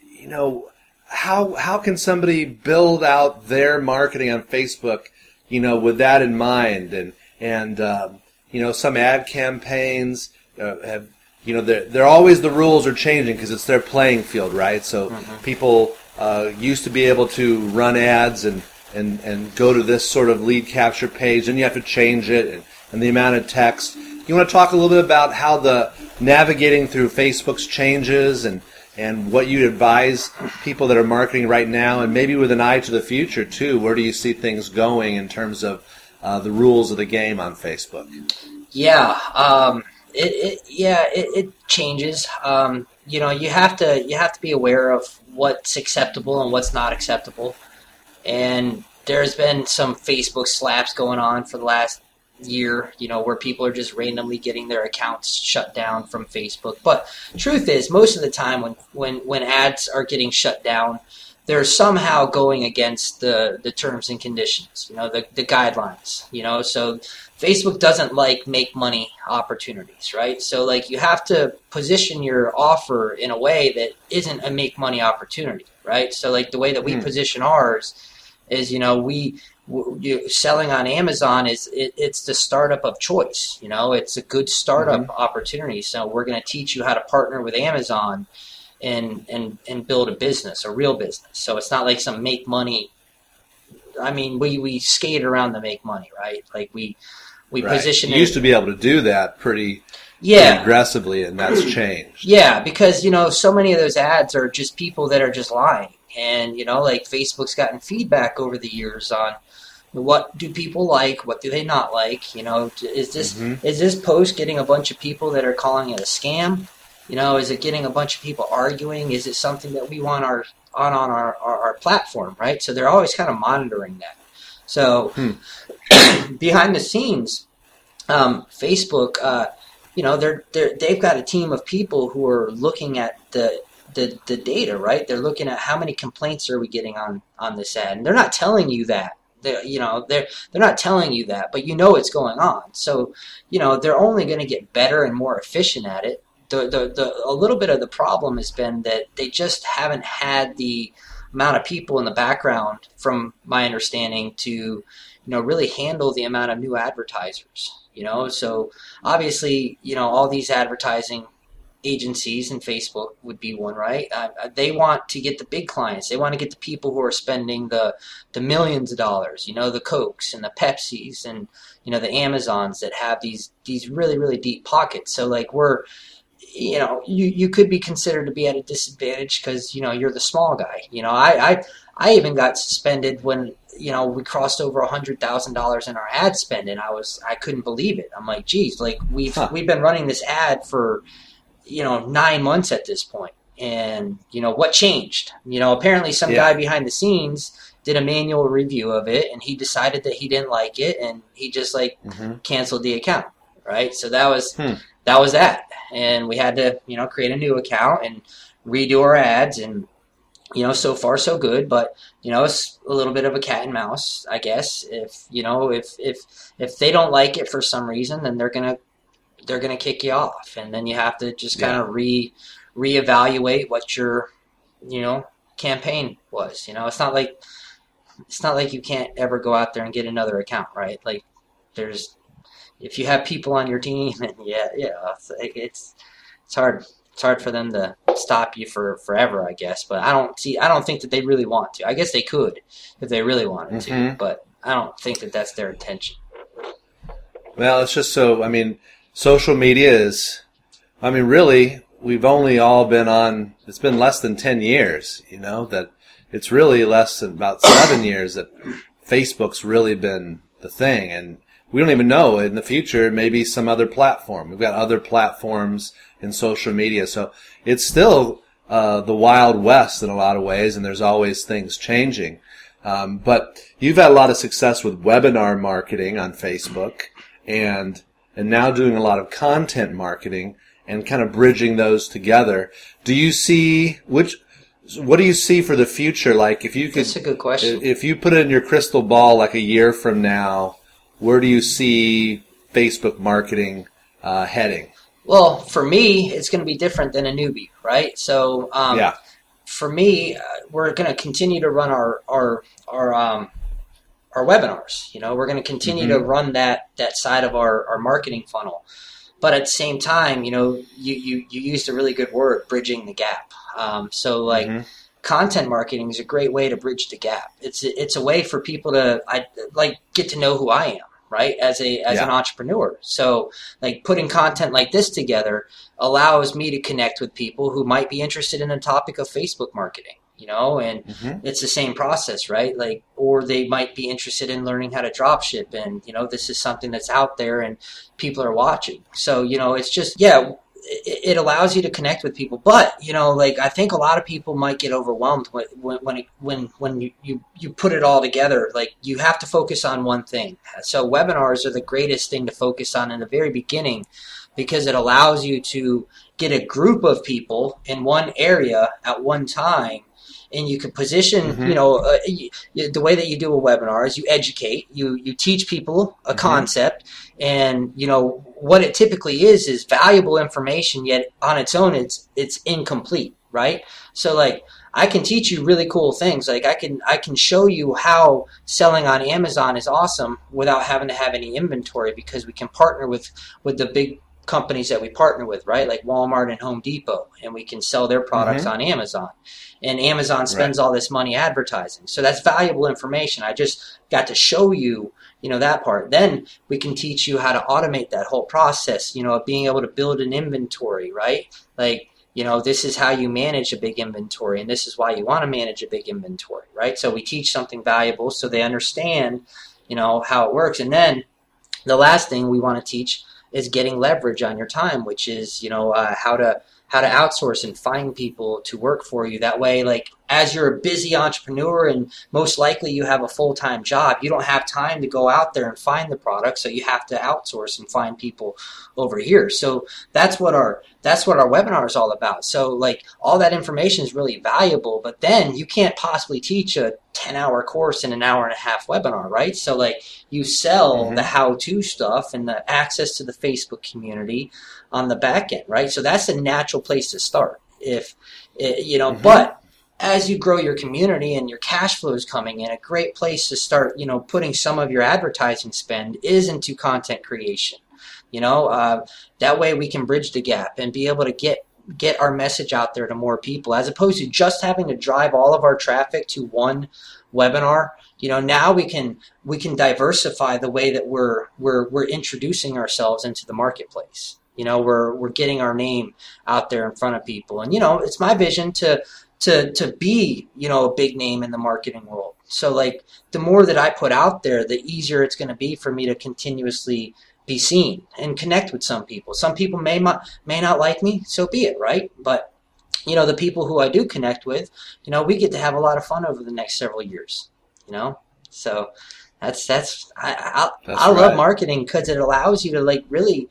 you know, how how can somebody build out their marketing on Facebook, you know, with that in mind, and and um, you know, some ad campaigns uh, have, you know, they're, they're always the rules are changing because it's their playing field, right? So mm-hmm. people uh, used to be able to run ads and, and, and go to this sort of lead capture page, and you have to change it and, and the amount of text. You want to talk a little bit about how the navigating through Facebook's changes and and what you advise people that are marketing right now, and maybe with an eye to the future too. Where do you see things going in terms of uh, the rules of the game on Facebook? Yeah, um, it, it, yeah it, it changes. Um, you know, you have to you have to be aware of what's acceptable and what's not acceptable. And there's been some Facebook slaps going on for the last year, you know, where people are just randomly getting their accounts shut down from Facebook. But truth is, most of the time when when when ads are getting shut down, they're somehow going against the, the terms and conditions, you know, the, the guidelines, you know, so Facebook doesn't like make money opportunities, right? So like you have to position your offer in a way that isn't a make money opportunity, right? So like the way that we mm. position ours is, you know, we, you, selling on Amazon is it, it's the startup of choice. You know, it's a good startup mm-hmm. opportunity. So we're going to teach you how to partner with Amazon and and and build a business, a real business. So it's not like some make money. I mean, we we skate around to make money, right? Like we we right. position. You used to be able to do that pretty. Yeah, pretty aggressively, and that's changed. Yeah, because you know, so many of those ads are just people that are just lying, and you know, like Facebook's gotten feedback over the years on what do people like what do they not like you know is this mm-hmm. is this post getting a bunch of people that are calling it a scam you know, is it getting a bunch of people arguing? Is it something that we want our on on our, our, our platform, right? So they're always kind of monitoring that. So hmm. behind the scenes, um, Facebook, uh, you know, they're, they're they've got a team of people who are looking at the the, the data, right? They're looking at how many complaints are we getting on on this ad, and they're not telling you that. They, you know, they're they're not telling you that, but you know it's going on. So, you know, they're only going to get better and more efficient at it the, the, the a little bit of the problem has been that they just haven't had the amount of people in the background, from my understanding, to you know really handle the amount of new advertisers. You know, so obviously, you know, all these advertising agencies and Facebook would be one, right? Uh, uh they want to get the big clients. They want to get the people who are spending the the millions of dollars. You know, the Cokes and the Pepsis and you know the Amazons that have these these really really deep pockets. So like we're you know, you, you could be considered to be at a disadvantage because you know you're the small guy. You know, I I, I even got suspended when you know we crossed over a hundred thousand dollars in our ad spend, and I was I couldn't believe it. I'm like, geez, like we've huh. we've been running this ad for you know nine months at this point, and you know what changed? You know, apparently some yeah. guy behind the scenes did a manual review of it, and he decided that he didn't like it, and he just like mm-hmm. canceled the account. Right, so that was hmm. that was that and we had to you know create a new account and redo our ads and you know so far so good but you know it's a little bit of a cat and mouse i guess. If you know if if if they don't like it for some reason then they're gonna they're gonna kick you off. And then you have to just kind of yeah. re reevaluate what your you know campaign was you know. It's not like it's not like you can't ever go out there and get another account right? Like there's if you have people on your team, and yeah, yeah, it's, it's it's hard. It's hard for them to stop you for forever, I guess. But I don't see. I don't think that they really want to. I guess they could if they really wanted mm-hmm. to, but I don't think that that's their intention. Well, it's just so. I mean, social media is I mean, really, we've only all been on. It's been less than ten years. You know that it's really less than about seven years that Facebook's really been the thing, and we don't even know in the future maybe some other platform. We've got other platforms in social media, so it's still uh, the wild west in a lot of ways, and there's always things changing. Um, but you've had a lot of success with webinar marketing on Facebook, and and now doing a lot of content marketing and kind of bridging those together. Do you see which? What do you see for the future? Like if you could, That's a good question. If you put it in your crystal ball, like a year from now, where do you see Facebook marketing uh, heading? Well, for me, it's going to be different than a newbie, right? So, um, yeah. for me, uh, we're going to continue to run our our our um, our webinars. You know, we're going to continue Mm-hmm. to run that that side of our our marketing funnel. But at the same time, you know, you you, you used a really good word, bridging the gap. Um, so, like. Mhm. Content marketing is a great way to bridge the gap. It's it's a way for people to I like get to know who I am, right? As a as Yeah. an entrepreneur. So like putting content like this together allows me to connect with people who might be interested in a topic of Facebook marketing, you know, and Mhm. it's the same process, right? Like, or they might be interested in learning how to drop ship and, you know, this is something that's out there and people are watching. So, you know, it's just, yeah, it, allows you to connect with people. But, you know, like, I think a lot of people might get overwhelmed when, when, when, it, when, when you, you, you put it all together. Like, you have to focus on one thing. So, webinars are the greatest thing to focus on in the very beginning because it allows you to get a group of people in one area at one time and you can position Mhm. you know uh, y y- the way that you do a webinar is you educate you you teach people a Mhm. concept and you know what it typically is is valuable information yet on its own it's it's incomplete right so like I can teach you really cool things. Like I can I can show you how selling on Amazon is awesome without having to have any inventory because we can partner with with the big companies that we partner with, right? Like Walmart and Home Depot, and we can sell their products mm-hmm. on Amazon. And Amazon spends all this money advertising. So that's valuable information. I just got to show you, you know, that part. Then we can teach you how to automate that whole process, you know, of being able to build an inventory, right? Like you know, this is how you manage a big inventory, and this is why you want to manage a big inventory, right? So we teach something valuable so they understand, you know, how it works. And then the last thing we want to teach is getting leverage on your time, which is, you know, uh, how to how to outsource and find people to work for you. That way, like as you're a busy entrepreneur and most likely you have a full time job, you don't have time to go out there and find the product, so you have to outsource and find people over here. So that's what our that's what our webinar is all about. So like all that information is really valuable, but then you can't possibly teach a 10 hour course in an hour and a half webinar, right? So like you sell Mhm. the how to stuff and the access to the Facebook community on the back end, right? So that's a natural place to start. If eh, you know, Mhm. but as you grow your community and your cash flow is coming in, a great place to start, you know, putting some of your advertising spend is into content creation. You know, uh, that way we can bridge the gap and be able to get get our message out there to more people, as opposed to just having to drive all of our traffic to one webinar. You know, now we can we can diversify the way that we're we're we're introducing ourselves into the marketplace. You know, we're we're getting our name out there in front of people, and you know, it's my vision to to to be you know a big name in the marketing world. So like the more that I put out there, the easier it's going to be for me to continuously be seen and connect with some people. Some people may not may not like me, so be it, right? But you know, the people who I do connect with, you know, we get to have a lot of fun over the next several years. You know, so that's that's I I, That's I love right. marketing because it allows you to like really,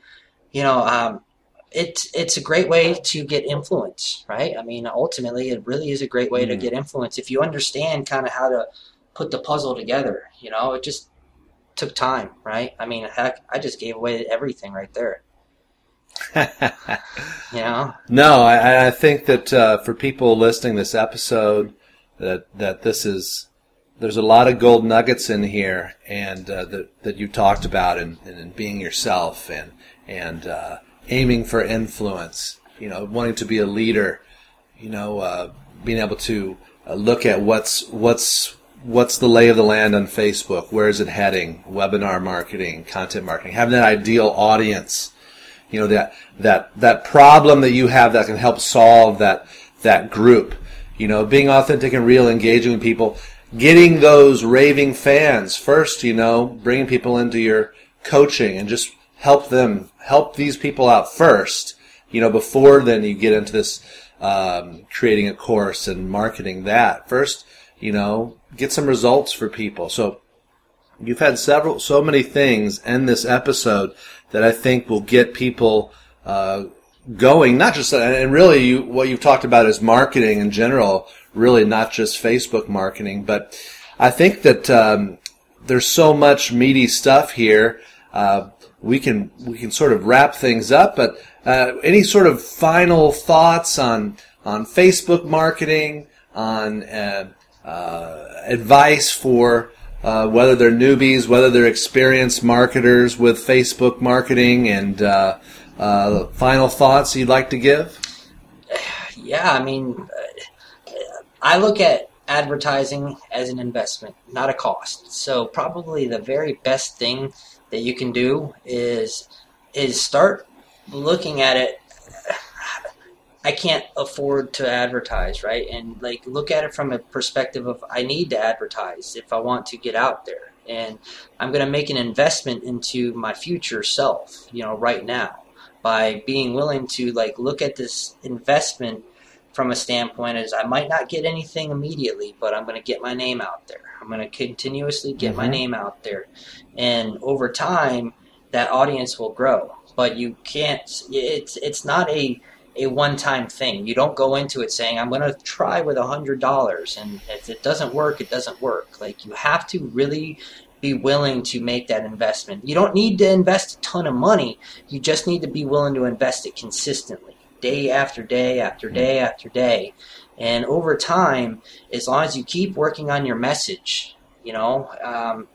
you know, um, it's it's a great way to get influence, right? I mean, ultimately, it really is a great way to Mm. get influence if you understand kind of how to put the puzzle together. You know, it just took time, right? I mean, heck, I just gave away everything right there. You know, No, I, I think that uh, for people listening this episode, that that this is there's a lot of gold nuggets in here, and uh, that that you talked about, and, and being yourself, and and uh, aiming for influence. You know, wanting to be a leader. You know, uh, being able to uh, look at what's what's what's the lay of the land on Facebook. Where is it heading? Webinar marketing, content marketing, having that ideal audience you know, that, that, that problem that you have that can help solve that, that group. You know, being authentic and real, engaging with people, getting those raving fans first, you know, bringing people into your coaching and just help them, help these people out first, you know, before then you get into this, um, creating a course and marketing that. First, you know, get some results for people. So you've had several, so many things in this episode that I think will get people, uh, going, not just, and really you, what you've talked about is marketing in general, really not just Facebook marketing, but I think that, um, there's so much meaty stuff here. Uh, we can, we can sort of wrap things up, but, uh, any sort of final thoughts on, on Facebook marketing, on, uh, uh advice for, uh, whether they're newbies, whether they're experienced marketers with Facebook marketing, and uh, uh, final thoughts you'd like to give? Yeah, I mean, I look at advertising as an investment, not a cost. So probably the very best thing that you can do is is start looking at it I can't afford to advertise, right? And like look at it from a perspective of I need to advertise if I want to get out there. And I'm going to make an investment into my future self, you know, right now by being willing to like look at this investment from a standpoint as I might not get anything immediately, but I'm going to get my name out there. I'm going to continuously get mm-hmm. my name out there. And over time, that audience will grow. But you can't, it's, it's not a, a one-time thing. You don't go into it saying, "I'm going to try with a hundred dollars," and if it doesn't work, it doesn't work. Like you have to really be willing to make that investment. You don't need to invest a ton of money. You just need to be willing to invest it consistently, day after day after day after day. And over time, as long as you keep working on your message, you know, um,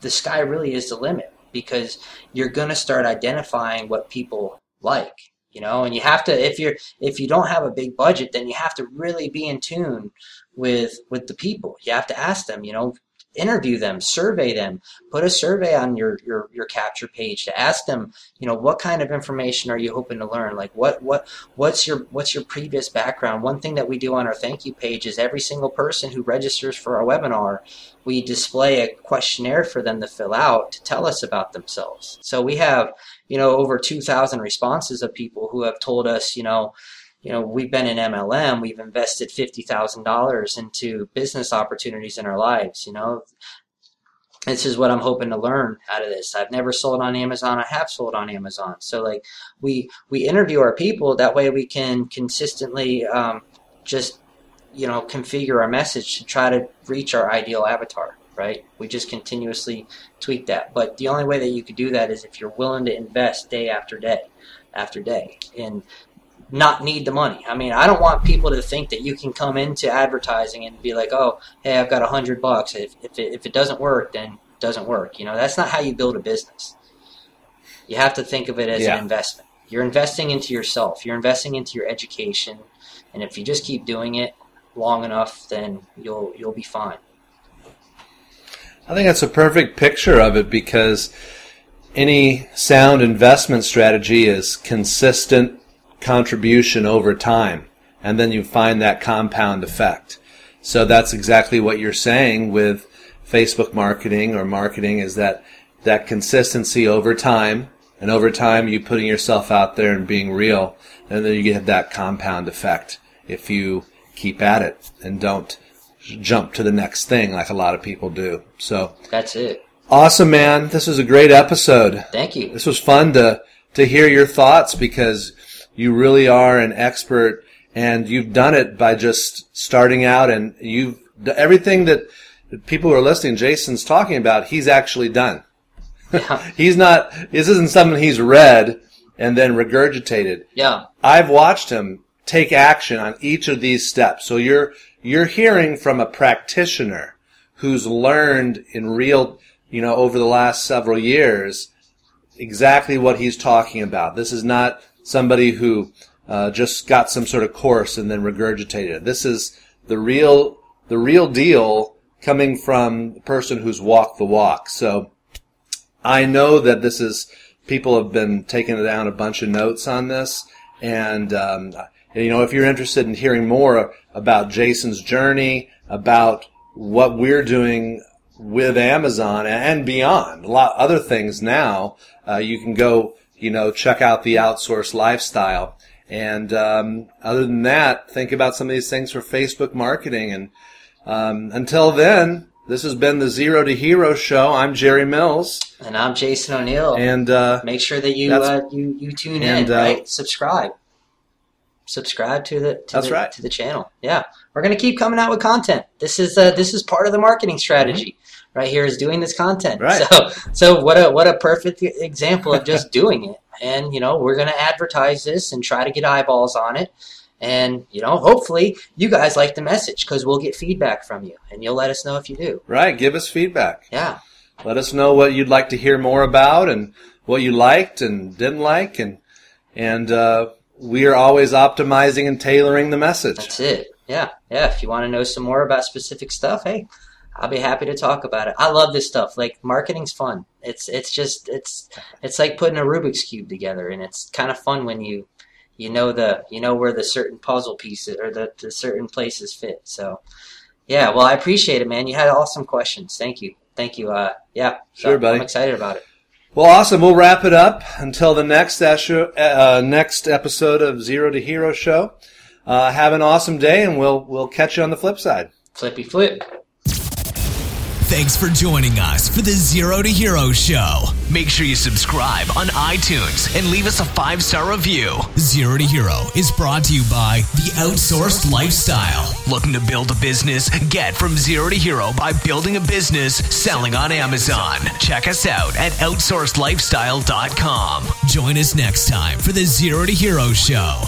the sky really is the limit because you're going to start identifying what people like you know? And you have to if you're if you don't have a big budget then you have to really be in tune with with the people. You have to ask them you know interview them survey them put a survey on your your your capture page to ask them you know what kind of information are you hoping to learn? Like what what what's your what's your previous background? One thing that we do on our thank you page is every single person who registers for our webinar we display a questionnaire for them to fill out to tell us about themselves. So we have you know, over 2,000 responses of people who have told us, you know, you know, we've been in MLM, we've invested $50,000 into business opportunities in our lives, you know. This is what I'm hoping to learn out of this. I've never sold on Amazon. I have sold on Amazon. So like we we interview our people that way we can consistently um, just you know configure our message to try to reach our ideal avatar right? We just continuously tweak that. But the only way that you could do that is if you're willing to invest day after day after day and not need the money. I mean, I don't want people to think that you can come into advertising and be like, oh, hey, I've got a hundred bucks. If, if, it, if it doesn't work, then it doesn't work. You know, that's not how you build a business. You have to think of it as yeah. an investment. You're investing into yourself. You're investing into your education. And if you just keep doing it long enough, then you'll, you'll be fine. I think that's a perfect picture of it because any sound investment strategy is consistent contribution over time. And then you find that compound effect. So that's exactly what you're saying with Facebook marketing or marketing is that that consistency over time and over time you putting yourself out there and being real and then you get that compound effect if you keep at it and don't jump to the next thing like a lot of people do. So that's it. Awesome, man. This was a great episode. Thank you. This was fun to, to hear your thoughts because you really are an expert and you've done it by just starting out and you've everything that people who are listening, Jason's talking about, he's actually done. Yeah. he's not, this isn't something he's read and then regurgitated. Yeah. I've watched him take action on each of these steps. So you're, you're hearing from a practitioner who's learned in real, you know, over the last several years exactly what he's talking about. This is not somebody who uh, just got some sort of course and then regurgitated it. This is the real, the real deal coming from the person who's walked the walk. So I know that this is people have been taking down a bunch of notes on this. And, um, you know, if you're interested in hearing more about Jason's journey, about what we're doing with Amazon and beyond, a lot other things now, uh, you can go, you know, check out the outsourced lifestyle. And um, other than that, think about some of these things for Facebook marketing. And um, until then, this has been the Zero to Hero show. I'm Jerry Mills, and I'm Jason O'Neil. And uh, make sure that you uh, you you tune and, in, uh, right? Subscribe, subscribe to the to that's the, right to the channel. Yeah, we're gonna keep coming out with content. This is uh, this is part of the marketing strategy. Mm-hmm. Right here is doing this content. Right. So so what a what a perfect example of just doing it. And you know we're gonna advertise this and try to get eyeballs on it and, you know, hopefully you guys like the message because we'll get feedback from you and you'll let us know if you do. Right. Give us feedback. Yeah. Let us know what you'd like to hear more about and what you liked and didn't like. And, and, uh, we are always optimizing and tailoring the message. That's it. Yeah. Yeah. If you want to know some more about specific stuff, hey, I'll be happy to talk about it. I love this stuff. Like marketing's fun. It's it's just it's it's like putting a Rubik's cube together, and it's kind of fun when you you know the you know where the certain puzzle pieces or the, the certain places fit. So yeah, well I appreciate it, man. You had awesome questions. Thank you. Thank you. Uh, yeah, so sure, buddy. I'm excited about it. Well, awesome. We'll wrap it up until the next uh, next episode of Zero to Hero show. Uh, have an awesome day, and we'll we'll catch you on the flip side. Flippy flip. Thanks for joining us for the Zero to Hero Show. Make sure you subscribe on iTunes and leave us a five star review. Zero to Hero is brought to you by The Outsourced Lifestyle. Looking to build a business? Get from zero to hero by building a business selling on Amazon. Check us out at outsourcedlifestyle.com. Join us next time for the Zero to Hero Show.